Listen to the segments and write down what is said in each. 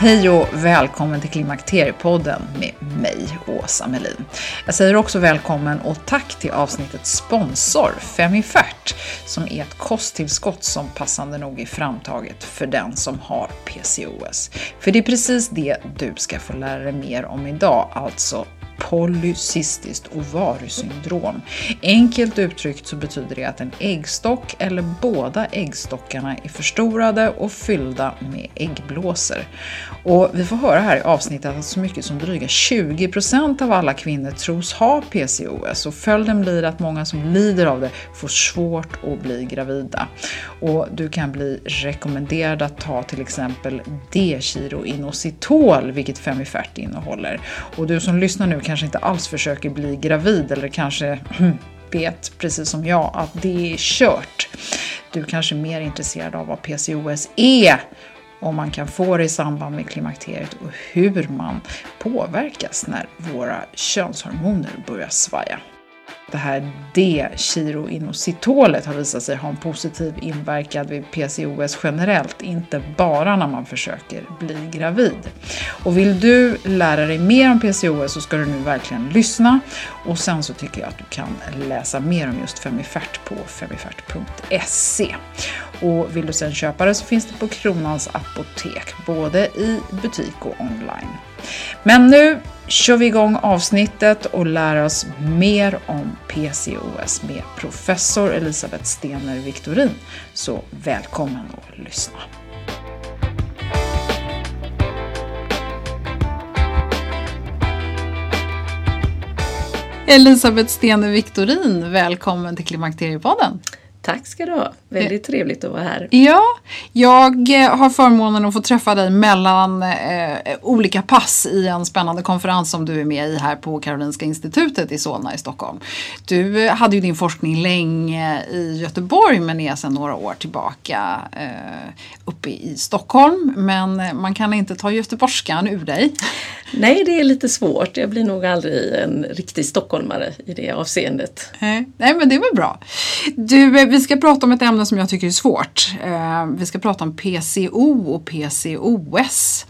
Hej och välkommen till Klimakteriepodden med mig, Åsa Melin. Jag säger också välkommen och tack till avsnittets sponsor Femifert som är ett kosttillskott som passande nog är framtaget för den som har PCOS. För det är precis det du ska få lära dig mer om idag, alltså polycystiskt ovariesyndrom. Enkelt uttryckt så betyder det att en äggstock eller båda äggstockarna är förstorade och fyllda med äggblåsor. Och vi får höra här i avsnittet att så mycket som dryga 20% av alla kvinnor tros ha PCOS och följden blir att många som lider av det får svårt att bli gravida. Och du kan bli rekommenderad att ta till exempel D-kiroinositol, vilket Femifert innehåller. Och du som lyssnar nu kanske inte alls försöker bli gravid eller kanske vet, precis som jag, att det är kört. Du kanske är mer intresserad av vad PCOS är om man kan få det i samband med klimakteriet och hur man påverkas när våra könshormoner börjar svaja. Det här D-kiroinositolet har visat sig ha en positiv inverkan vid PCOS generellt, inte bara när man försöker bli gravid. Och vill du lära dig mer om PCOS så ska du nu verkligen lyssna och sen så tycker jag att du kan läsa mer om just Femifert på femifert.se. Och vill du sen köpa det så finns det på Kronans apotek, både i butik och online. Men nu kör vi igång avsnittet och lär oss mer om PCOS med professor Elisabeth Stener Victorin. Så välkommen att lyssna. Elisabeth Stener Victorin, välkommen till Klimakteriepodden. Tack ska du ha. Väldigt trevligt att vara här. Ja, jag eh, har förmånen att få träffa dig mellan eh, olika pass i en spännande konferens som du är med i här på Karolinska institutet i Solna i Stockholm. Du eh, hade ju din forskning länge i Göteborg men är sedan några år tillbaka eh, uppe i Stockholm. Men man kan inte ta göteborgskan ur dig. Nej, det är lite svårt. Jag blir nog aldrig en riktig stockholmare i det avseendet. Nej, men det är väl bra. Du, vi ska prata om ett ämne som jag tycker är svårt. Eh, vi ska prata om PCO och PCOS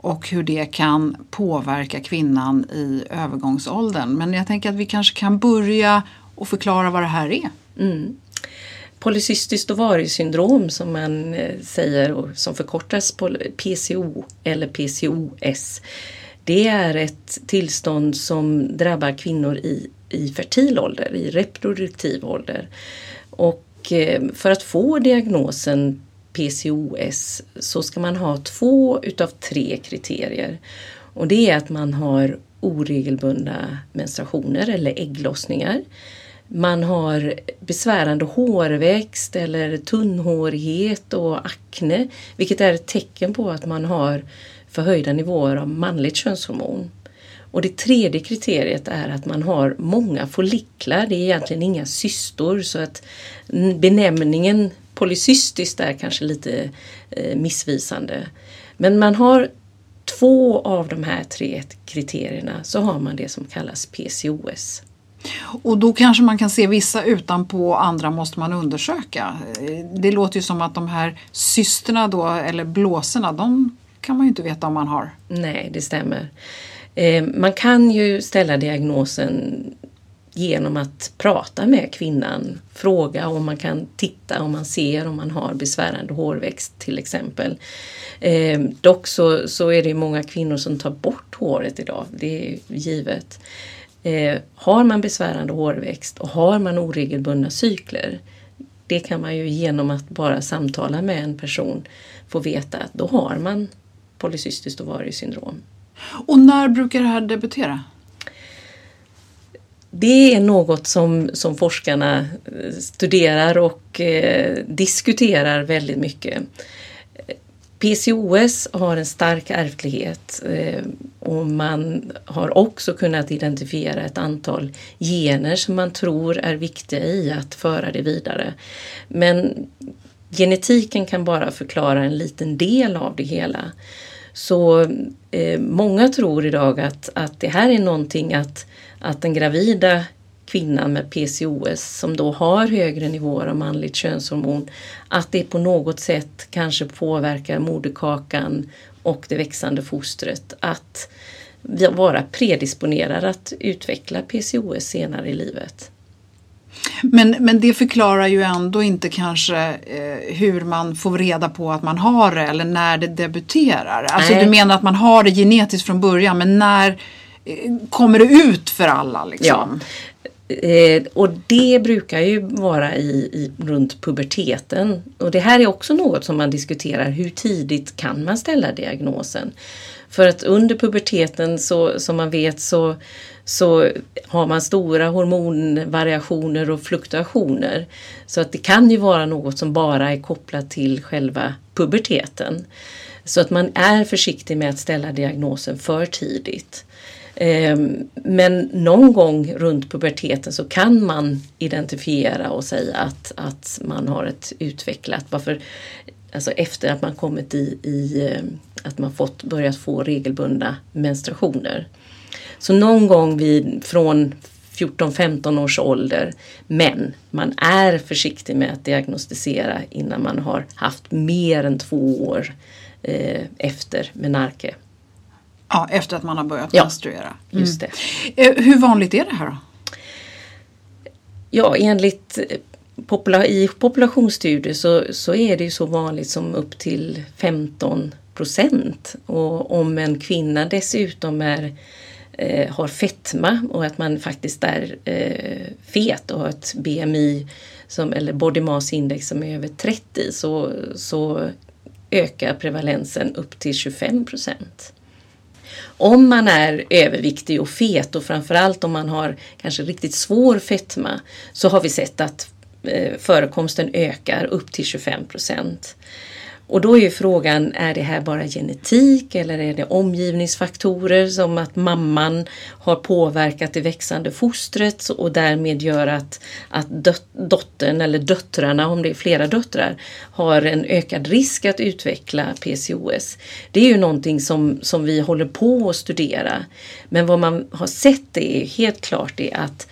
och hur det kan påverka kvinnan i övergångsåldern. Men jag tänker att vi kanske kan börja och förklara vad det här är. Mm. Polycystiskt ovariesyndrom som man eh, säger och som förkortas PCO eller PCOS. Det är ett tillstånd som drabbar kvinnor i, i fertil ålder, i reproduktiv ålder. Och eh, för att få diagnosen PCOS så ska man ha två utav tre kriterier. Och det är att man har oregelbundna menstruationer eller ägglossningar. Man har besvärande hårväxt eller tunnhårighet och akne, vilket är ett tecken på att man har förhöjda nivåer av manligt könshormon. Och det tredje kriteriet är att man har många folliklar, det är egentligen inga cystor så att benämningen polycystiskt är kanske lite eh, missvisande. Men man har två av de här tre kriterierna så har man det som kallas PCOS. Och då kanske man kan se vissa utanpå, andra måste man undersöka. Eh, det låter ju som att de här systerna då, eller blåsorna, de kan man ju inte veta om man har. Nej, det stämmer. Eh, man kan ju ställa diagnosen genom att prata med kvinnan, fråga om man kan titta om man ser om man har besvärande hårväxt till exempel. Eh, dock så, så är det många kvinnor som tar bort håret idag, det är givet. Eh, har man besvärande hårväxt och har man oregelbundna cykler, det kan man ju genom att bara samtala med en person få veta att då har man polycystiskt ovariesyndrom. Och när brukar det här debutera? Det är något som, som forskarna eh, studerar och eh, diskuterar väldigt mycket. PCOS har en stark ärftlighet eh, och man har också kunnat identifiera ett antal gener som man tror är viktiga i att föra det vidare. Men genetiken kan bara förklara en liten del av det hela. Så eh, många tror idag att, att det här är någonting att, att den gravida kvinnan med PCOS som då har högre nivåer av manligt könshormon, att det på något sätt kanske påverkar moderkakan och det växande fostret att vara predisponerad att utveckla PCOS senare i livet. Men, men det förklarar ju ändå inte kanske eh, hur man får reda på att man har det eller när det debuterar. Alltså Nej. du menar att man har det genetiskt från början men när eh, kommer det ut för alla? Liksom? Ja. Eh, och det brukar ju vara i, i, runt puberteten. Och det här är också något som man diskuterar. Hur tidigt kan man ställa diagnosen? För att under puberteten så som man vet så så har man stora hormonvariationer och fluktuationer. Så att det kan ju vara något som bara är kopplat till själva puberteten. Så att man är försiktig med att ställa diagnosen för tidigt. Ehm, men någon gång runt puberteten så kan man identifiera och säga att, att man har ett utvecklat, varför, alltså efter att man kommit i, i eh, att man fått, börjat få regelbundna menstruationer. Så någon gång vid, från 14-15 års ålder. Men man är försiktig med att diagnostisera innan man har haft mer än två år eh, efter menarke. Ja, efter att man har börjat ja, menstruera. Mm. Just det. Eh, hur vanligt är det här då? Ja, enligt eh, popula i populationsstudier så, så är det så vanligt som upp till 15 procent. Och om en kvinna dessutom är eh, har fetma och att man faktiskt är eh, fet och har ett BMI som, eller body mass index som är över 30 så, så ökar prevalensen upp till 25 procent. Om man är överviktig och fet och framförallt om man har kanske riktigt svår fetma så har vi sett att eh, förekomsten ökar upp till 25 procent. Och då är ju frågan, är det här bara genetik eller är det omgivningsfaktorer som att mamman har påverkat det växande fostret och därmed gör att, att dottern eller döttrarna, om det är flera döttrar, har en ökad risk att utveckla PCOS. Det är ju någonting som, som vi håller på att studera. Men vad man har sett är helt klart är att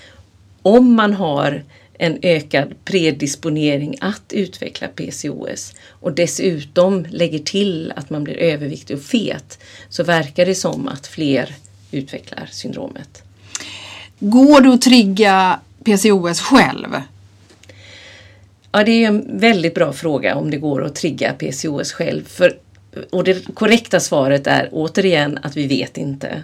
om man har en ökad predisponering att utveckla PCOS och dessutom lägger till att man blir överviktig och fet så verkar det som att fler utvecklar syndromet. Går det att trigga PCOS själv? Ja, det är en väldigt bra fråga om det går att trigga PCOS själv. För, och det korrekta svaret är återigen att vi vet inte.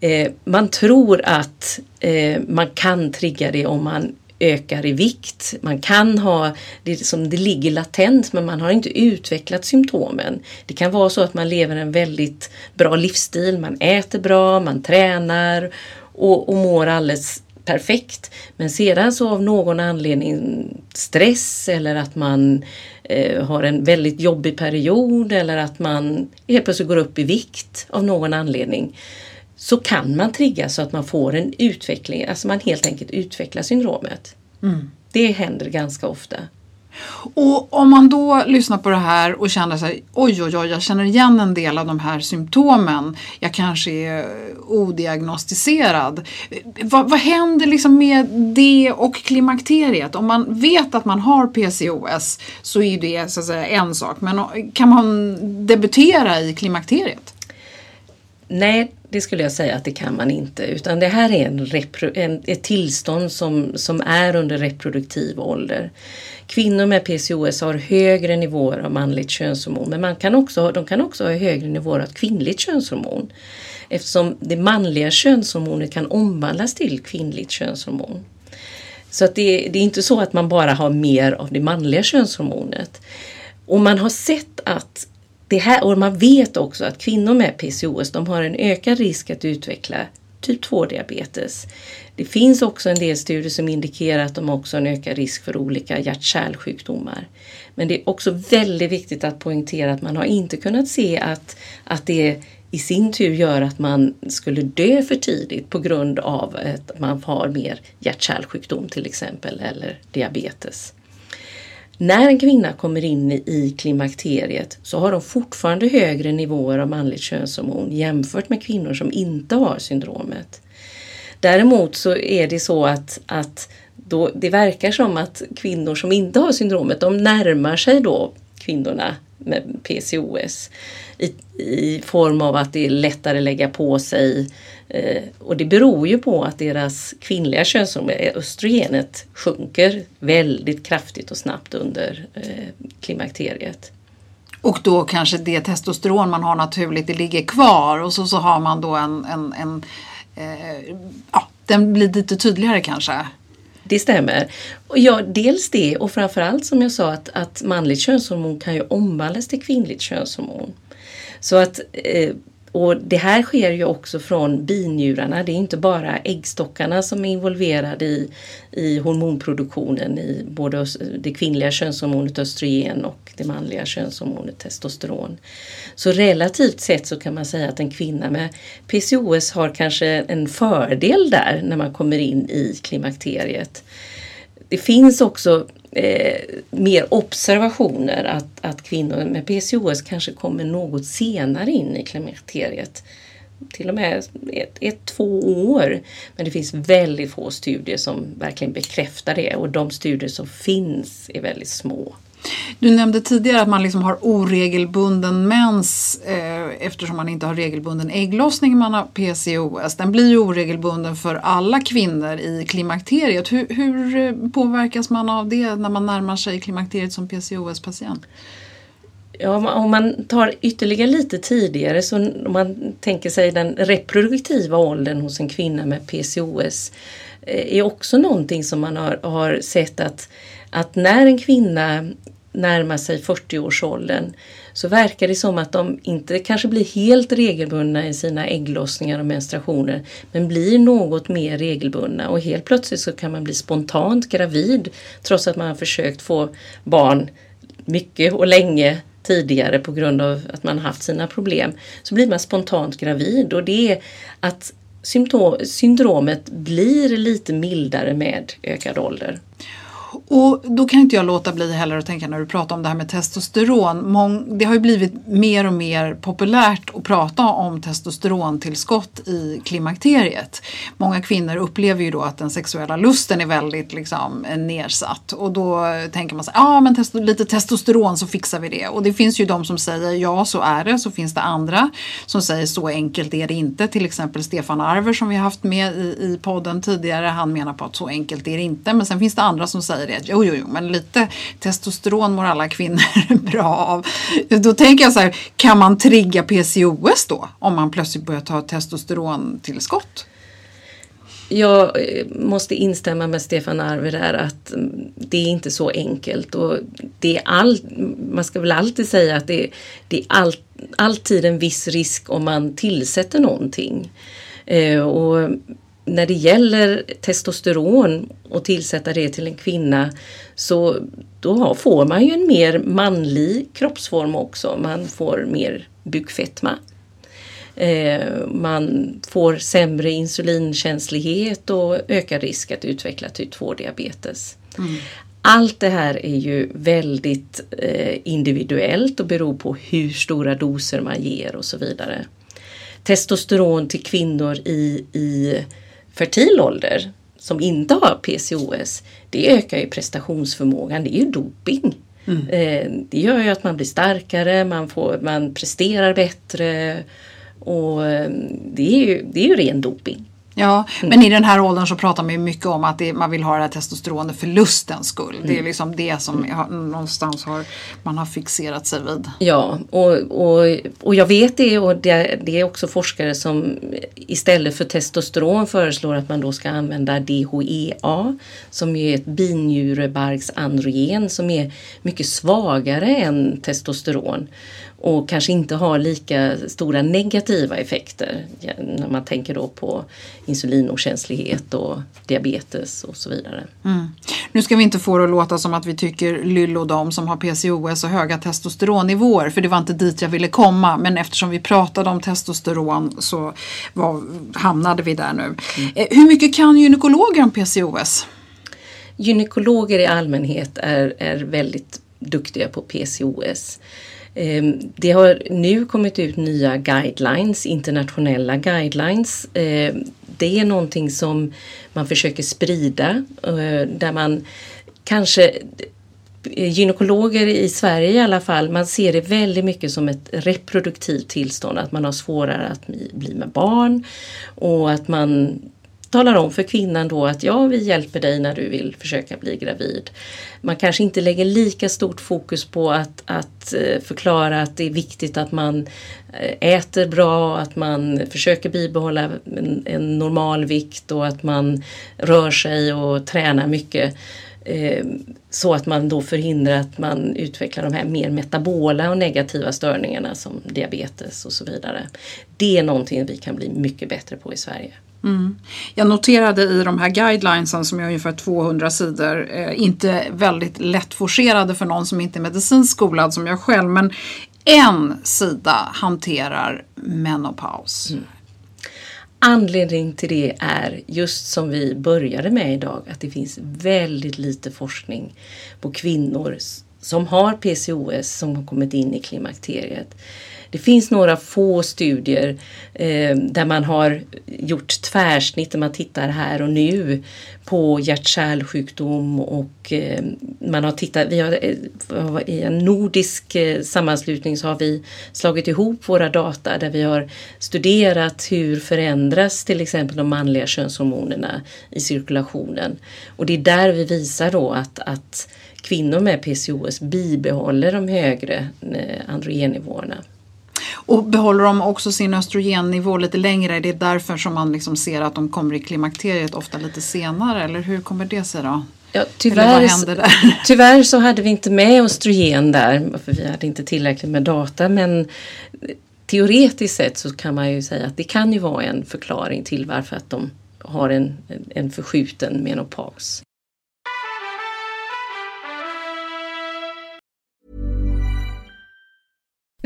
Eh, man tror att eh, man kan trigga det om man ökar i vikt. Man kan ha det som det ligger latent men man har inte utvecklat symptomen. Det kan vara så att man lever en väldigt bra livsstil, man äter bra, man tränar och, och mår alldeles perfekt. Men sedan så av någon anledning stress eller att man eh, har en väldigt jobbig period eller att man helt plötsligt går upp i vikt av någon anledning så kan man trigga så att man får en utveckling, alltså man helt enkelt utvecklar syndromet. Mm. Det händer ganska ofta. Och om man då lyssnar på det här och känner sig oj oj oj, jag känner igen en del av de här symptomen. Jag kanske är odiagnostiserad. Vad, vad händer liksom med det och klimakteriet? Om man vet att man har PCOS så är det så att säga en sak. Men kan man debutera i klimakteriet? Nej, det skulle jag säga att det kan man inte. Utan det här är en, en ett tillstånd som, som är under reproduktiv ålder. Kvinnor med PCOS har högre nivåer av manligt könshormon men man kan också, de kan också ha högre nivåer av kvinnligt könshormon. Eftersom det manliga könshormonet kan omvandlas till kvinnligt könshormon. Så att det, det är inte så att man bara har mer av det manliga könshormonet. Och man har sett att det här, och man vet också att kvinnor med PCOS de har en ökad risk att utveckla typ 2-diabetes. Det finns också en del studier som indikerar att de också har en ökad risk för olika hjärt-kärlsjukdomar. Men det är också väldigt viktigt att poängtera att man har inte kunnat se att, att det i sin tur gör att man skulle dö för tidigt på grund av att man har mer hjärt-kärlsjukdom till exempel eller diabetes. När en kvinna kommer in i klimakteriet så har de fortfarande högre nivåer av manligt könshormon jämfört med kvinnor som inte har syndromet. Däremot så är det så att, att då, det verkar som att kvinnor som inte har syndromet de närmar sig då kvinnorna med PCOS i, i form av att det är lättare att lägga på sig eh, och det beror ju på att deras kvinnliga könshormon, östrogenet, sjunker väldigt kraftigt och snabbt under eh, klimakteriet. Och då kanske det testosteron man har naturligt, det ligger kvar och så, så har man då en, en, en eh, ja, den blir lite tydligare kanske. Det stämmer. Och ja, dels det och framförallt som jag sa att, att manligt könshormon kan ju omvandlas till kvinnligt könshormon. Så att eh, och det här sker ju också från binjurarna. Det är inte bara äggstockarna som är involverade i, i hormonproduktionen i både det kvinnliga könshormonet östrogen och det manliga könshormonet testosteron. Så relativt sett så kan man säga att en kvinna med PCOS har kanske en fördel där när man kommer in i klimakteriet. Det finns också eh, mer observationer att, att kvinnor med PCOS kanske kommer något senare in i klimakteriet. Till och med ett, ett, två år. Men det finns väldigt få studier som verkligen bekräftar det och de studier som finns är väldigt små. Du nämnde tidigare att man liksom har oregelbunden mens eh, eftersom man inte har regelbunden ägglossning när man har PCOS. Den blir ju oregelbunden för alla kvinnor i klimakteriet. Hur, hur eh, påverkas man av det när man närmar sig klimakteriet som PCOS-patient? Ja, om man tar ytterligare lite tidigare så om man tänker sig den reproduktiva åldern hos en kvinna med PCOS eh, är också någonting som man har, har sett att, att när en kvinna närmar sig 40-årsåldern så verkar det som att de inte kanske blir helt regelbundna i sina ägglossningar och menstruationer men blir något mer regelbundna och helt plötsligt så kan man bli spontant gravid trots att man har försökt få barn mycket och länge tidigare på grund av att man haft sina problem. Så blir man spontant gravid och det är att symptom, syndromet blir lite mildare med ökad ålder. Och då kan inte jag låta bli heller att tänka när du pratar om det här med testosteron. Mång, det har ju blivit mer och mer populärt att prata om testosterontillskott i klimakteriet. Många kvinnor upplever ju då att den sexuella lusten är väldigt liksom, nedsatt och då tänker man sig, ja men testo, lite testosteron så fixar vi det. Och det finns ju de som säger ja så är det, så finns det andra som säger så enkelt är det inte. Till exempel Stefan Arver som vi har haft med i, i podden tidigare, han menar på att så enkelt är det inte. Men sen finns det andra som säger det. Jo, jo, jo, men lite testosteron mår alla kvinnor bra av. Då tänker jag så här, kan man trigga PCOS då? Om man plötsligt börjar ta testosterontillskott? jag eh, måste instämma med Stefan Arve där att mm, det är inte så enkelt. Och det är all, man ska väl alltid säga att det, det är all, alltid en viss risk om man tillsätter någonting. Eh, och när det gäller testosteron och tillsätta det till en kvinna så då får man ju en mer manlig kroppsform också. Man får mer bukfetma. Eh, man får sämre insulinkänslighet och ökad risk att utveckla typ 2-diabetes. Mm. Allt det här är ju väldigt eh, individuellt och beror på hur stora doser man ger och så vidare. Testosteron till kvinnor i, i fertil ålder som inte har PCOS, det ökar ju prestationsförmågan, det är ju doping. Mm. Eh, det gör ju att man blir starkare, man, får, man presterar bättre och eh, det är ju, det är ju ren doping. Ja, mm. men i den här åldern så pratar man ju mycket om att det, man vill ha det här testosteronet för lustens skull. Mm. Det är mm. liksom det som mm. någonstans har, man har fixerat sig vid. Ja, och, och, och jag vet det och det, det är också forskare som istället för testosteron föreslår att man då ska använda DHEA som är ett binjurebarksandrogen som är mycket svagare än testosteron och kanske inte har lika stora negativa effekter när man tänker då på insulinokänslighet och diabetes och så vidare. Mm. Nu ska vi inte få det att låta som att vi tycker Lyllo de som har PCOS och höga testosteronnivåer för det var inte dit jag ville komma men eftersom vi pratade om testosteron så var, hamnade vi där nu. Mm. Eh, hur mycket kan gynekologer om PCOS? Gynekologer i allmänhet är, är väldigt duktiga på PCOS. Ehm, det har nu kommit ut nya guidelines, internationella guidelines. Ehm, det är någonting som man försöker sprida eh, där man kanske eh, gynekologer i Sverige i alla fall, man ser det väldigt mycket som ett reproduktivt tillstånd, att man har svårare att bli med barn och att man talar om för kvinnan då att ja, vi hjälper dig när du vill försöka bli gravid. Man kanske inte lägger lika stort fokus på att, att eh, förklara att det är viktigt att man eh, äter bra, att man försöker bibehålla en, en normal vikt och att man rör sig och tränar mycket. Eh, så att man då förhindrar att man utvecklar de här mer metabola och negativa störningarna som diabetes och så vidare. Det är någonting vi kan bli mycket bättre på i Sverige. Mm. Jag noterade i de här guidelinesen som är ungefär 200 sidor, eh, inte väldigt lättforcerade för någon som inte är medicinskt skolad som jag själv, men en sida hanterar menopaus. Mm. Anledningen till det är just som vi började med idag att det finns väldigt lite forskning på kvinnor som har PCOS som har kommit in i klimakteriet. Det finns några få studier eh, där man har gjort tvärsnitt, där man tittar här och nu på hjärt-kärlsjukdom och eh, man har tittat, vi har, eh, i en nordisk eh, sammanslutning så har vi slagit ihop våra data där vi har studerat hur förändras till exempel de manliga könshormonerna i cirkulationen. Och det är där vi visar då att, att kvinnor med PCOS bibehåller de högre eh, androgennivåerna. Och behåller de också sin östrogennivå lite längre? Är det därför som man liksom ser att de kommer i klimakteriet ofta lite senare? Eller hur kommer det sig då? Ja, tyvärr, tyvärr så hade vi inte med östrogen där, för vi hade inte tillräckligt med data. Men teoretiskt sett så kan man ju säga att det kan ju vara en förklaring till varför att de har en, en förskjuten menopaus.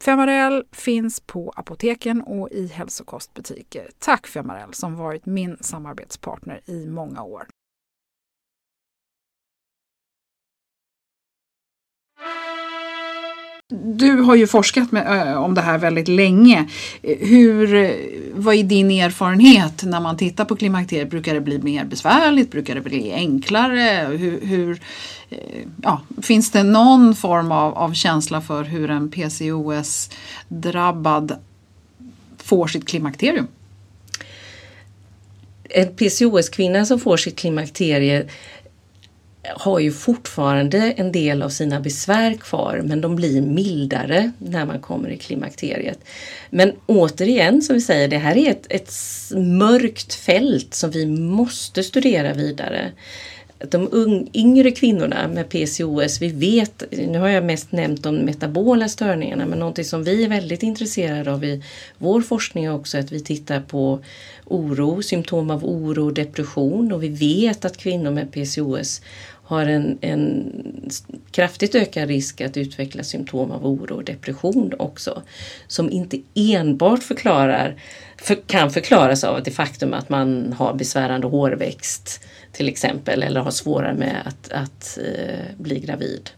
Femarel finns på apoteken och i hälsokostbutiker. Tack Femarel som varit min samarbetspartner i många år. Du har ju forskat med, eh, om det här väldigt länge. Hur, eh, vad är din erfarenhet när man tittar på klimakteriet? Brukar det bli mer besvärligt? Brukar det bli enklare? Hur, hur eh, ja, finns det någon form av, av känsla för hur en PCOS-drabbad får sitt klimakterium? En PCOS-kvinna som får sitt klimakterie har ju fortfarande en del av sina besvär kvar men de blir mildare när man kommer i klimakteriet. Men återigen som vi säger, det här är ett, ett mörkt fält som vi måste studera vidare. De un, yngre kvinnorna med PCOS, vi vet, nu har jag mest nämnt de metabola störningarna, men någonting som vi är väldigt intresserade av i vår forskning är också att vi tittar på oro, symptom av oro och depression och vi vet att kvinnor med PCOS har en, en kraftigt ökad risk att utveckla symptom av oro och depression också. Som inte enbart förklarar, för, kan förklaras av det faktum att man har besvärande hårväxt till exempel eller har svårare med att, att eh, bli gravid.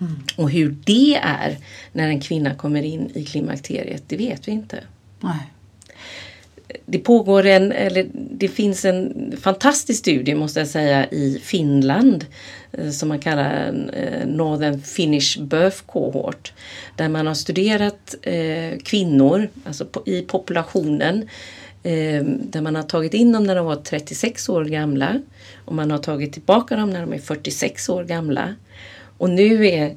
Mm. Och hur det är när en kvinna kommer in i klimakteriet, det vet vi inte. Nej det pågår en, eller det finns en fantastisk studie måste jag säga i Finland eh, som man kallar eh, Northern Finnish Birth Cohort. Där man har studerat eh, kvinnor alltså i populationen där man har tagit in dem när de var 36 år gamla och man har tagit tillbaka dem när de är 46 år gamla. Och nu är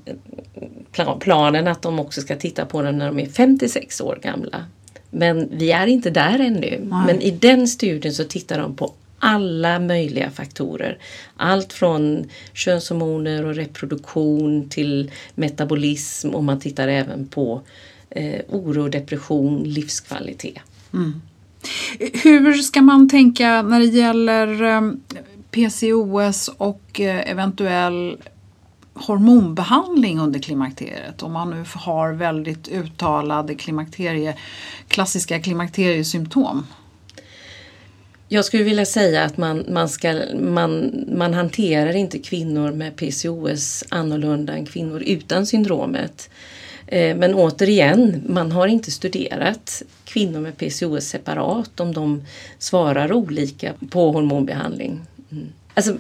planen att de också ska titta på dem när de är 56 år gamla. Men vi är inte där ännu. Nej. Men i den studien så tittar de på alla möjliga faktorer. Allt från könshormoner och reproduktion till metabolism och man tittar även på eh, oro, depression, livskvalitet. Mm. Hur ska man tänka när det gäller eh, PCOS och eh, eventuell hormonbehandling under klimakteriet. Om man nu har väldigt uttalade klimakterie, klassiska klimakteriesymptom. Jag skulle vilja säga att man, man, ska, man, man hanterar inte kvinnor med PCOS annorlunda än kvinnor utan syndromet. Eh, men återigen, man har inte studerat kvinnor med PCOS separat om de svarar olika på hormonbehandling. Mm. Alltså,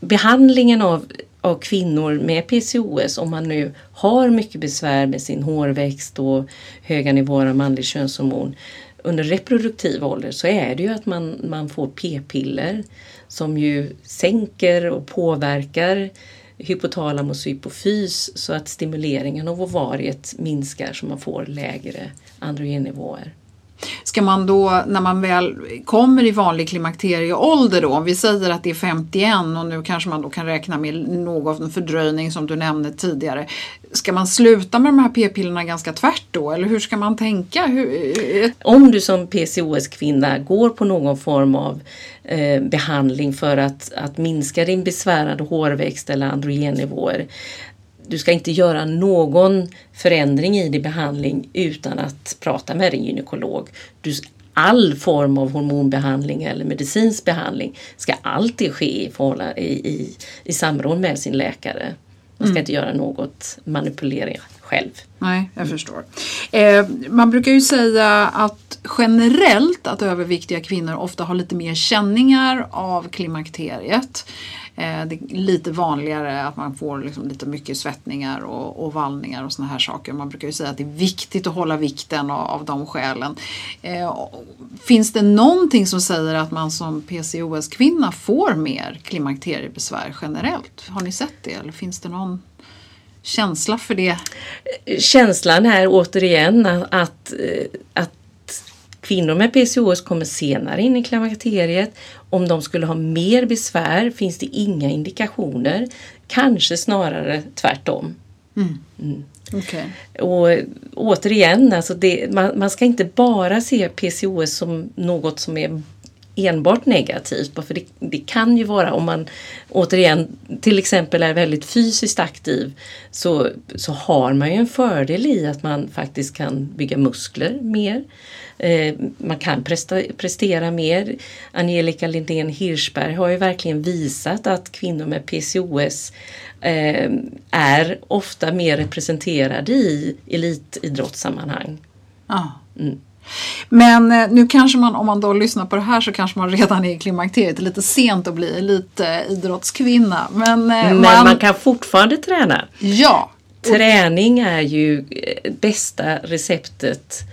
behandlingen av av kvinnor med PCOS om man nu har mycket besvär med sin hårväxt och höga nivåer av manlig könshormon under reproduktiv ålder så är det ju att man, man får p-piller som ju sänker och påverkar hypotalamus och hypofys så att stimuleringen av ovariet minskar så man får lägre androgennivåer. Ska man då, när man väl kommer i vanlig klimakterieålder då, om vi säger att det är 51 och nu kanske man då kan räkna med någon fördröjning som du nämnde tidigare. Ska man sluta med de här p-pillerna ganska tvärt då eller hur ska man tänka? Hur, eh, om du som PCOS-kvinna går på någon form av eh, behandling för att, att minska din besvärande hårväxt eller androgennivåer du ska inte göra någon förändring i din behandling utan att prata med din gynekolog. Du, all form av hormonbehandling eller medicinsk behandling ska alltid ske i, i, i, i samråd med sin läkare. Man ska mm. inte göra något manipulering själv. Nej, jag förstår. Eh, man brukar ju säga att generellt att överviktiga kvinnor ofta har lite mer känningar av klimakteriet. Eh, det är lite vanligare att man får liksom lite mycket svettningar och, och vallningar och såna här saker. Man brukar ju säga att det är viktigt att hålla vikten av, av de skälen. Eh, finns det någonting som säger att man som PCOS-kvinna får mer klimakteriebesvär generellt? Har ni sett det eller finns det någon känsla för det? Känslan är återigen att, att Kvinnor med PCOS kommer senare in i klimakteriet. Om de skulle ha mer besvär finns det inga indikationer. Kanske snarare tvärtom. Mm. Mm. Okay. Och återigen, alltså det, man, man, ska inte bara se PCOS som något som är enbart negativt. För det, det, kan ju vara om man återigen till exempel är väldigt fysiskt aktiv så, så har man ju en fördel i att man faktiskt kan bygga muskler mer. Eh, man kan presta, prestera mer. Angelica Lindén Hirschberg har ju verkligen visat att kvinnor med PCOS eh, är ofta mer representerade i elitidrottssammanhang. Ah. Mm. Men eh, nu kanske man, om man då lyssnar på det här så kanske man redan är i klimakteriet. Det är lite sent att bli elitidrottskvinna. Men, Men man, man kan fortfarande träna. Ja. Träning är ju bästa receptet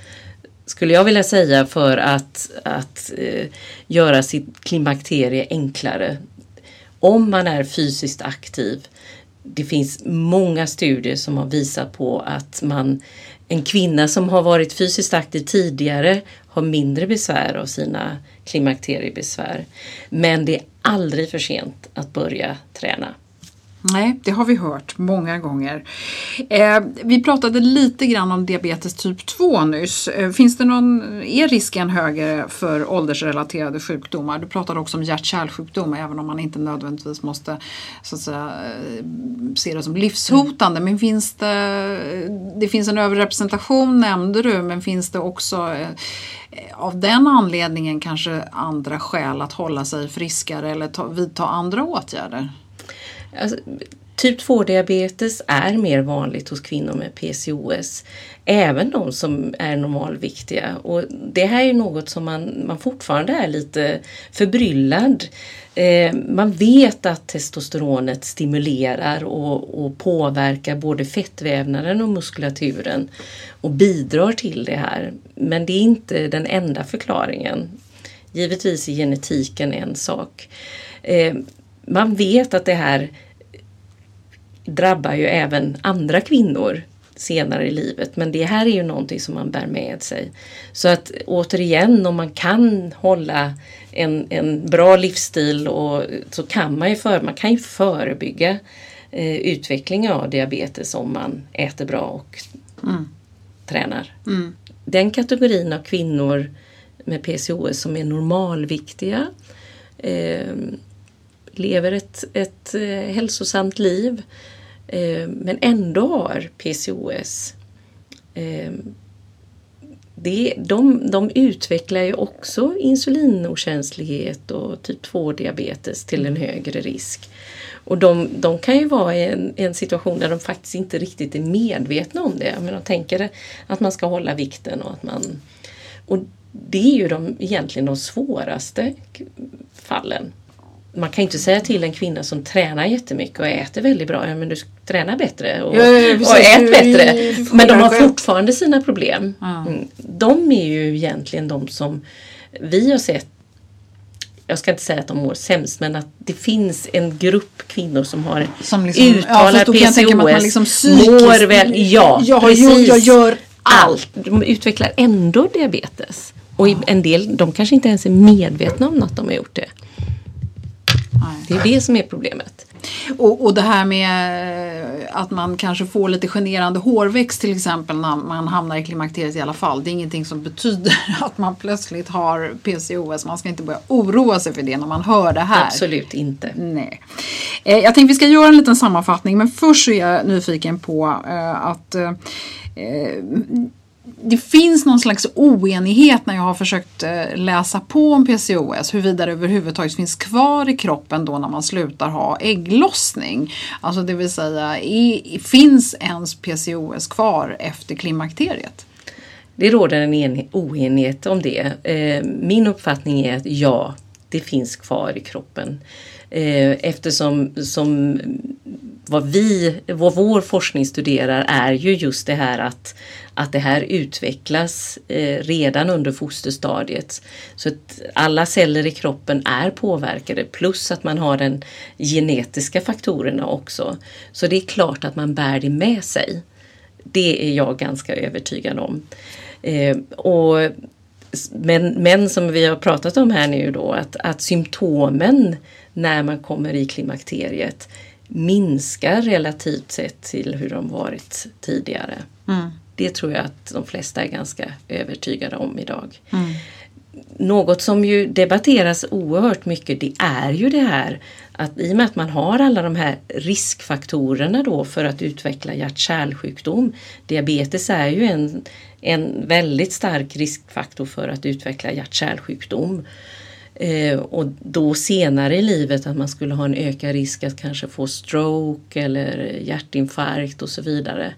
skulle jag vilja säga för att, att eh, göra sitt klimakterie enklare. Om man är fysiskt aktiv. Det finns många studier som har visat på att man, en kvinna som har varit fysiskt aktiv tidigare har mindre besvär av sina klimakteriebesvär. Men det är aldrig för sent att börja träna. Nej, det har vi hört många gånger. Eh, vi pratade lite grann om diabetes typ 2 nyss. Eh, finns det någon, är risken högre för åldersrelaterade sjukdomar? Du pratade också om hjärt-kärlsjukdom även om man inte nödvändigtvis måste så att säga, eh, se det som livshotande. Men finns det, det finns en överrepresentation nämnde du men finns det också eh, av den anledningen kanske andra skäl att hålla sig friskare eller ta, vidta andra åtgärder? Alltså, typ 2-diabetes är mer vanligt hos kvinnor med PCOS. Även de som är normalviktiga. Och det här är något som man, man fortfarande är lite förbryllad. Eh, man vet att testosteronet stimulerar och, och påverkar både fettvävnaden och muskulaturen och bidrar till det här. Men det är inte den enda förklaringen. Givetvis är genetiken en sak. Eh, man vet att det här drabbar ju även andra kvinnor senare i livet. Men det här är ju någonting som man bär med sig. Så att återigen, om man kan hålla en, en bra livsstil och, så kan man ju, för, man kan ju förebygga eh, utvecklingen av diabetes om man äter bra och mm. tränar. Mm. Den kategorin av kvinnor med PCOS som är normalviktiga eh, lever ett, ett eh, hälsosamt liv eh, men ändå har PCOS. Eh, det, de, de utvecklar ju också insulinokänslighet och typ 2 diabetes till en högre risk. Och de, de kan ju vara i en, en, situation där de faktiskt inte riktigt är medvetna om det. Men de tänker att man ska hålla vikten och att man... Och det är ju de, egentligen de svåraste fallen man kan inte säga till en kvinna som tränar jättemycket och äter väldigt bra, ja men du tränar bättre och, ja, ja, och ät bättre. Men de har fortfarande sina problem. Mm. De är ju egentligen de som vi har sett jag ska inte säga att de mår sämst men att det finns en grupp kvinnor som har som liksom, uttalad ja, PCOS. Liksom psykiskt, mår väl, ja, jag, precis. Jag gör allt. De utvecklar ändå diabetes. Och en del, de kanske inte ens är medvetna om att de har gjort det. Det är det som är problemet. Och, och det här med att man kanske får lite generande hårväxt till exempel när man hamnar i klimakteriet i alla fall. Det är ingenting som betyder att man plötsligt har PCOS. Man ska inte börja oroa sig för det när man hör det här. Absolut inte. Nej. Eh, jag tänkte vi ska göra en liten sammanfattning men först så är jag nyfiken på eh, att eh, det finns någon slags oenighet när jag har försökt eh, läsa på om PCOS huruvida det överhuvudtaget finns kvar i kroppen då när man slutar ha ägglossning. Alltså det vill säga, är, finns ens PCOS kvar efter klimakteriet? Det råder en oenighet om det. Eh, min uppfattning är att ja, det finns kvar i kroppen. Eh, eftersom som vad, vi, vad vår forskning studerar är ju just det här att, att det här utvecklas eh, redan under fosterstadiet. Så att alla celler i kroppen är påverkade plus att man har den genetiska faktorerna också. Så det är klart att man bär det med sig. Det är jag ganska övertygad om. Eh, och men, men som vi har pratat om här nu då att, att symptomen när man kommer i klimakteriet minskar relativt sett till hur de varit tidigare. Mm. Det tror jag att de flesta är ganska övertygade om idag. Mm. Något som ju debatteras oerhört mycket det är ju det här att i och med att man har alla de här riskfaktorerna då för att utveckla hjärt-kärlsjukdom. Diabetes är ju en, en väldigt stark riskfaktor för att utveckla hjärt-kärlsjukdom. Eh, och då senare i livet att man skulle ha en ökad risk att kanske få stroke eller hjärtinfarkt och så vidare.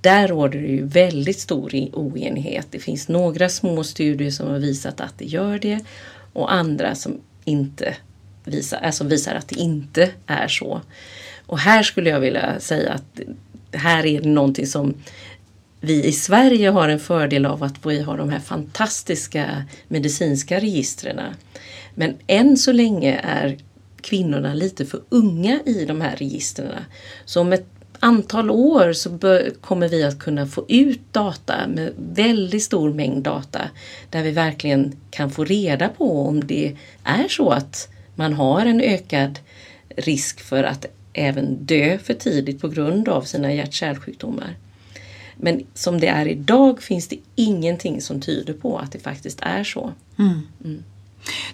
Där råder det ju väldigt stor oenighet. Det finns några små studier som har visat att det gör det och andra som inte visar, alltså visar att det inte är så. Och här skulle jag vilja säga att här är det någonting som vi i Sverige har en fördel av att vi har de här fantastiska medicinska registren. Men än så länge är kvinnorna lite för unga i de här registren. Så om ett antal år så kommer vi att kunna få ut data med väldigt stor mängd data där vi verkligen kan få reda på om det är så att man har en ökad risk för att även dö för tidigt på grund av sina hjärt-kärlsjukdomar. Men som det är idag finns det ingenting som tyder på att det faktiskt är så. Mm. Mm.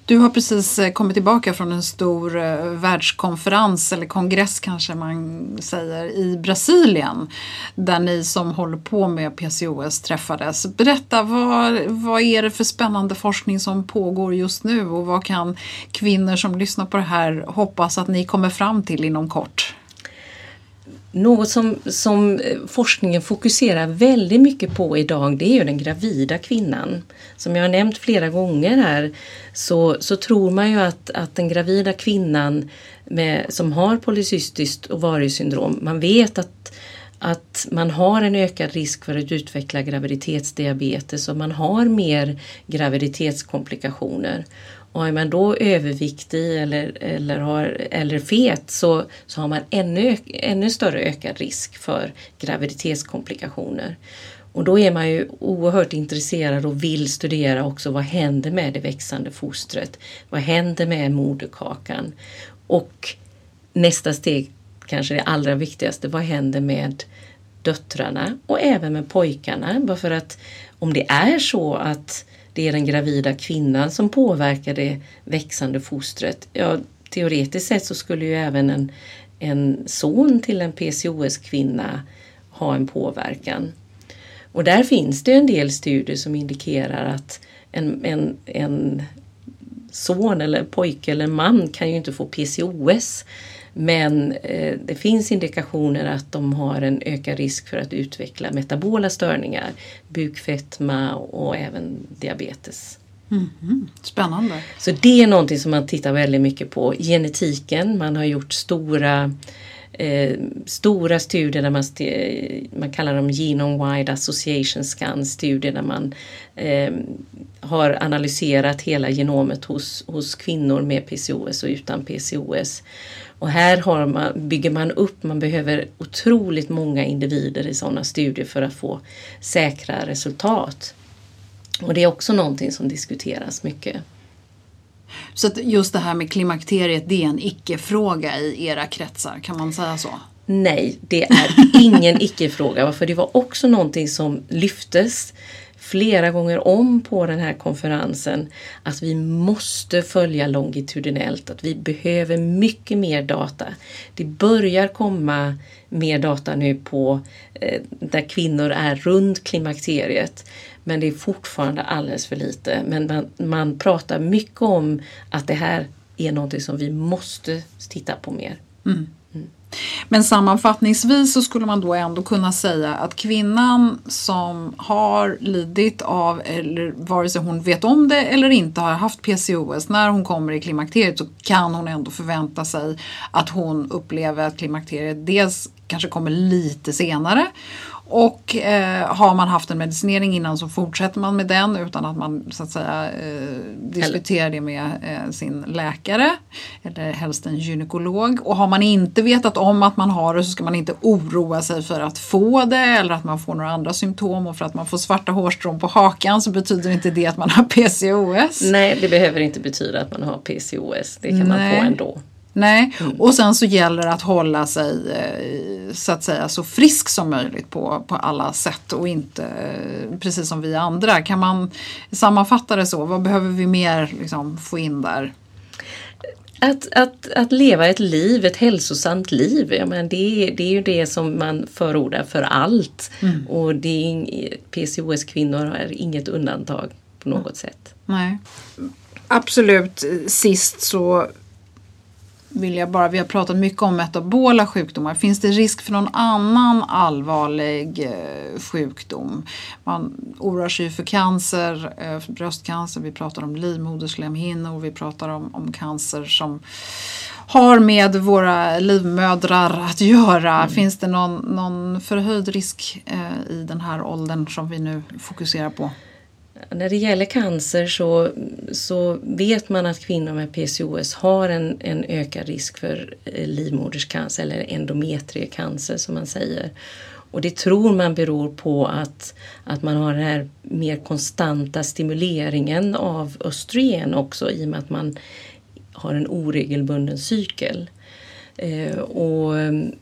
Du har precis eh, kommit tillbaka från en stor eh, världskonferens eller kongress kanske man säger i Brasilien där ni som håller på med PCOS träffades. Berätta, vad, vad är det för spännande forskning som pågår just nu och vad kan kvinnor som lyssnar på det här hoppas att ni kommer fram till inom kort? Något som, som eh, forskningen fokuserar väldigt mycket på idag det är ju den gravida kvinnan. Som jag har nämnt flera gånger här så, så tror man ju att, att den gravida kvinnan med, som har polycystiskt ovariesyndrom, man vet att att man har en ökad risk för att utveckla graviditetsdiabetes och man har mer graviditetskomplikationer. Och är man då överviktig eller, eller, har, eller fet så, så har man ännu, ännu större ökad risk för graviditetskomplikationer. Och då är man ju oerhört intresserad och vill studera också vad händer med det växande fostret? Vad händer med moderkakan? Och nästa steg, kanske det allra viktigaste, vad händer med döttrarna och även med pojkarna? Bara för att om det är så att det är den gravida kvinnan som påverkar det växande fostret. Ja, teoretiskt sett så skulle ju även en, en son till en PCOS-kvinna ha en påverkan. Och där finns det en del studier som indikerar att en, en, en son eller pojke eller man kan ju inte få PCOS men eh, det finns indikationer att de har en ökad risk för att utveckla metabola störningar, bukfetma och även diabetes. Mm, spännande. Så det är någonting som man tittar väldigt mycket på. Genetiken, man har gjort stora eh, stora studier där man, man kallar dem Genome-Wide Association Scan studier där man eh, har analyserat hela genomet hos, hos kvinnor med PCOS och utan PCOS. Och här man, bygger man upp, man behöver otroligt många individer i sådana studier för att få säkra resultat. Och det är också någonting som diskuteras mycket. Så just det här med klimakteriet, det är en icke-fråga i era kretsar, kan man säga så? Nej, det är ingen icke-fråga. För det var också någonting som lyftes flera gånger om på den här konferensen att vi måste följa longitudinellt, att vi behöver mycket mer data. Det börjar komma mer data nu på eh, där kvinnor är runt klimakteriet. Men det är fortfarande alldeles för lite. Men man, man pratar mycket om att det här är någonting som vi måste titta på mer. Mm. Men sammanfattningsvis så skulle man då ändå kunna säga att kvinnan som har lidit av, eller vare sig hon vet om det eller inte har haft PCOS, när hon kommer i klimakteriet så kan hon ändå förvänta sig att hon upplever att klimakteriet dels kanske kommer lite senare och eh, har man haft en medicinering innan så fortsätter man med den utan att man så att säga eh, diskuterar det med eh, sin läkare eller helst en gynekolog. Och har man inte vetat om att man har det så ska man inte oroa sig för att få det eller att man får några andra symptom och för att man får svarta hårstrån på hakan så betyder inte det att man har PCOS. Nej, det behöver inte betyda att man har PCOS. Det kan Nej. man få ändå. Nej, mm. och sen så gäller det att hålla sig eh, så att säga så frisk som möjligt på, på alla sätt och inte eh, precis som vi andra. Kan man sammanfatta det så? Vad behöver vi mer liksom, få in där? Att, att, att leva ett liv, ett hälsosamt liv, ja, men det, det är ju det som man förordar för allt. Mm. Och det är, PCOS-kvinnor är inget undantag på något mm. sätt. Nej. Absolut sist så vill jag bara, vi har pratat mycket om metabola sjukdomar. Finns det risk för någon annan allvarlig eh, sjukdom? Man oroar sig för cancer, eh, för bröstcancer, vi pratar om livmoderslemhinnor, vi pratar om, om cancer som har med våra livmödrar att göra. Mm. Finns det någon, någon förhöjd risk eh, i den här åldern som vi nu fokuserar på? När det gäller cancer så, så vet man att kvinnor med PCOS har en, en ökad risk för eh, livmoderscancer eller endometriecancer som man säger. Och det tror man beror på att, att man har den här mer konstanta stimuleringen av östrogen också i och med att man har en oregelbunden cykel. Eh, och mm,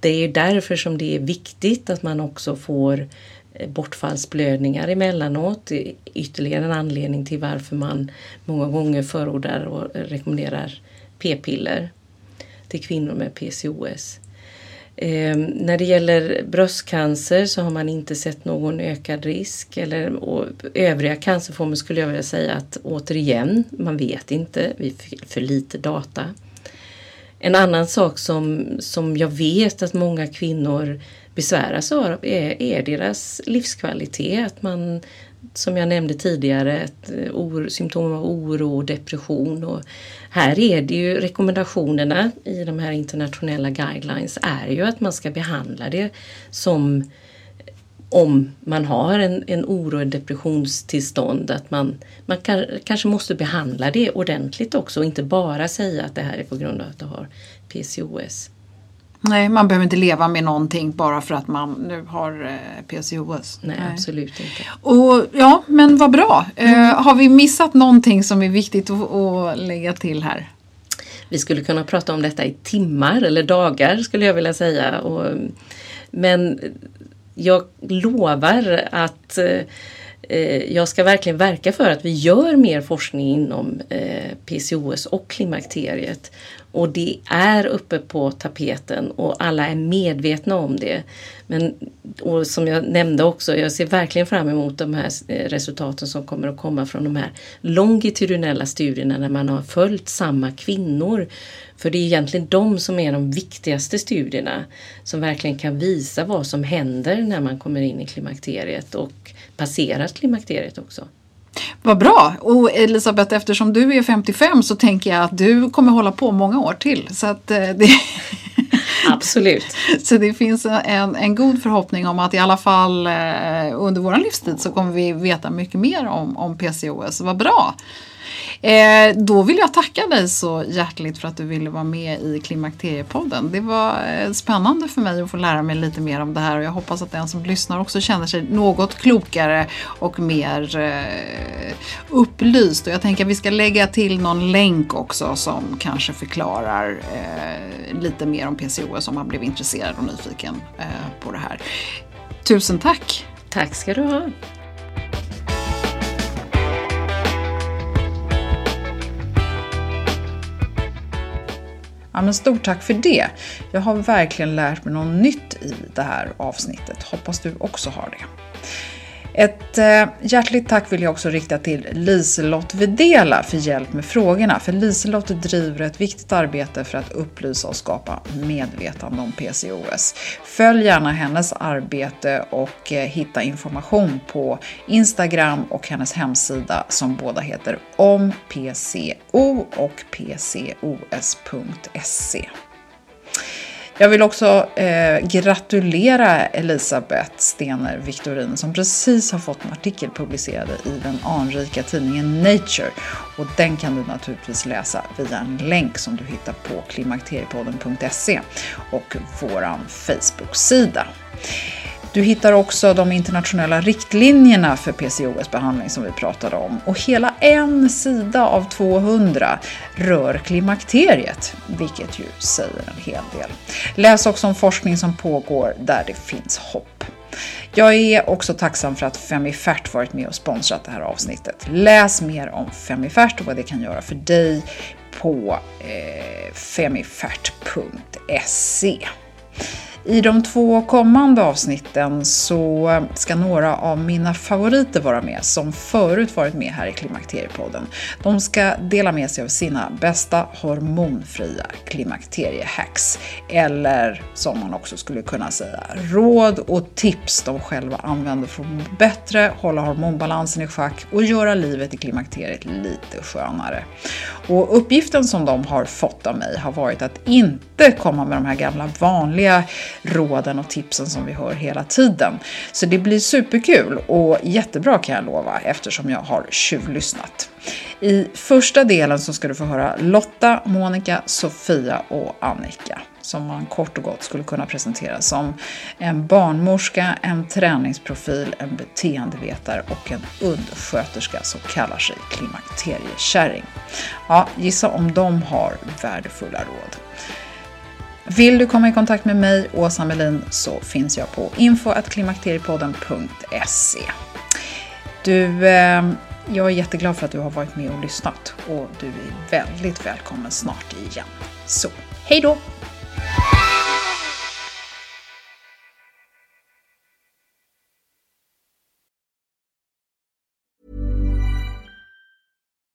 det är därför som det är viktigt att man också får Eh, Eh, bortfallsblödningar emellanåt. Ytterligare en anledning till varför man många gånger förordar och rekommenderar p-piller till kvinnor med PCOS. Eh, när det gäller bröstcancer så har man inte sett någon ökad risk. Eller, och övriga cancerformer skulle jag vilja säga att återigen, man vet inte, vi har för lite data. En annan sak som, som jag vet att många kvinnor besväras av är, är deras livskvalitet. Att man, som jag nämnde tidigare, ett, eh, or, symptom av oro och depression. Och här är det ju rekommendationerna i de här internationella guidelines är ju att man ska behandla det som eh, om man har en, en oro och depressionstillstånd att man, man kan, kanske måste behandla det ordentligt också och inte bara säga att det här är på grund av att du har PCOS. Nej, man behöver inte leva med någonting bara för att man nu har eh, PCOS. Nej, Nej, absolut inte. Och, ja, men vad bra. Eh, mm. Uh, har vi missat någonting som är viktigt att, att lägga till här? Vi skulle kunna prata om detta i timmar eller dagar skulle jag vilja säga. Och, men jag lovar att eh, jag ska verkligen verka för att vi gör mer forskning inom eh, PCOS och klimakteriet. Och det är uppe på tapeten och alla är medvetna om det. Men och som jag nämnde också, jag ser verkligen fram emot de här eh, resultaten som kommer att komma från de här longitudinella studierna när man har följt samma kvinnor. För det är egentligen de som är de viktigaste studierna som verkligen kan visa vad som händer när man kommer in i klimakteriet och passerar klimakteriet också. Vad bra! Och Elisabeth, eftersom du är 55 så tänker jag att du kommer hålla på många år till. Så att, eh, det, Absolut. Så det finns en, en god förhoppning om att i alla fall eh, under vår livstid så kommer vi veta mycket mer om, om PCOS. Vad bra! Eh, då vill jag tacka dig så hjärtligt för att du ville vara med i Klimakteriepodden. Det var eh, spännande för mig att få lära mig lite mer om det här och jag hoppas att den som lyssnar också känner sig något klokare och mer eh, upplyst. Och jag tänker att vi ska lägga till någon länk också som kanske förklarar eh, lite mer om PCOS om man blev intresserad och nyfiken eh, på det här. Tusen tack! Tack ska du ha! Ja, men stort tack för det. Jag har verkligen lärt mig något nytt i det här avsnittet. Hoppas du också har det. Ett eh, hjärtligt tack vill jag också rikta till Liselott Videla för hjälp med frågorna. För Liselott driver ett viktigt arbete för att upplysa och skapa medvetande om PCOS. Följ gärna hennes arbete och eh, hitta information på Instagram och hennes hemsida som båda heter ompco och pcos.se. Jag vill också eh, gratulera Elisabeth Stener Victorin som precis har fått en artikel publicerad i den anrika tidningen Nature. Och den kan du naturligtvis läsa via en länk som du hittar på klimakteriepodden.se och våran Facebook-sida. Du hittar också de internationella riktlinjerna för PCOS-behandling som vi pratade om. Och hela en sida av 200 rör klimakteriet, vilket ju säger en hel del. Läs också om forskning som pågår där det finns hopp. Jag är också tacksam för att Femifert varit med och sponsrat det här avsnittet. Läs mer om Femifert och vad det kan göra för dig på eh, femifert.se. I de två kommande avsnitten så eh, ska några av mina favoriter vara med som förut varit med här i Klimakteriepodden. De ska dela med sig av sina bästa hormonfria klimakteriehacks. Eller som man också skulle kunna säga, råd och tips de själva använder för att må bättre, hålla hormonbalansen i schack och göra livet i klimakteriet lite skönare. Och uppgiften som de har fått av mig har varit att inte komma med de här gamla vanliga råden och tipsen som vi hör hela tiden. Så det blir superkul och jättebra kan jag lova eftersom jag har tjuvlyssnat. I första delen så ska du få höra Lotta, Monica, Sofia och Annika som man kort och gott skulle kunna presentera som en barnmorska, en träningsprofil, en beteendevetare och en undersköterska som kallar sig klimakteriekärring. Ja, gissa om de har värdefulla råd. Vill du komma i kontakt med mig, Åsa Melin, så finns jag på info.klimakteriepodden.se. Du, eh, jag är jätteglad för att du har varit med och lyssnat och du är väldigt välkommen snart igen. Så, hej då!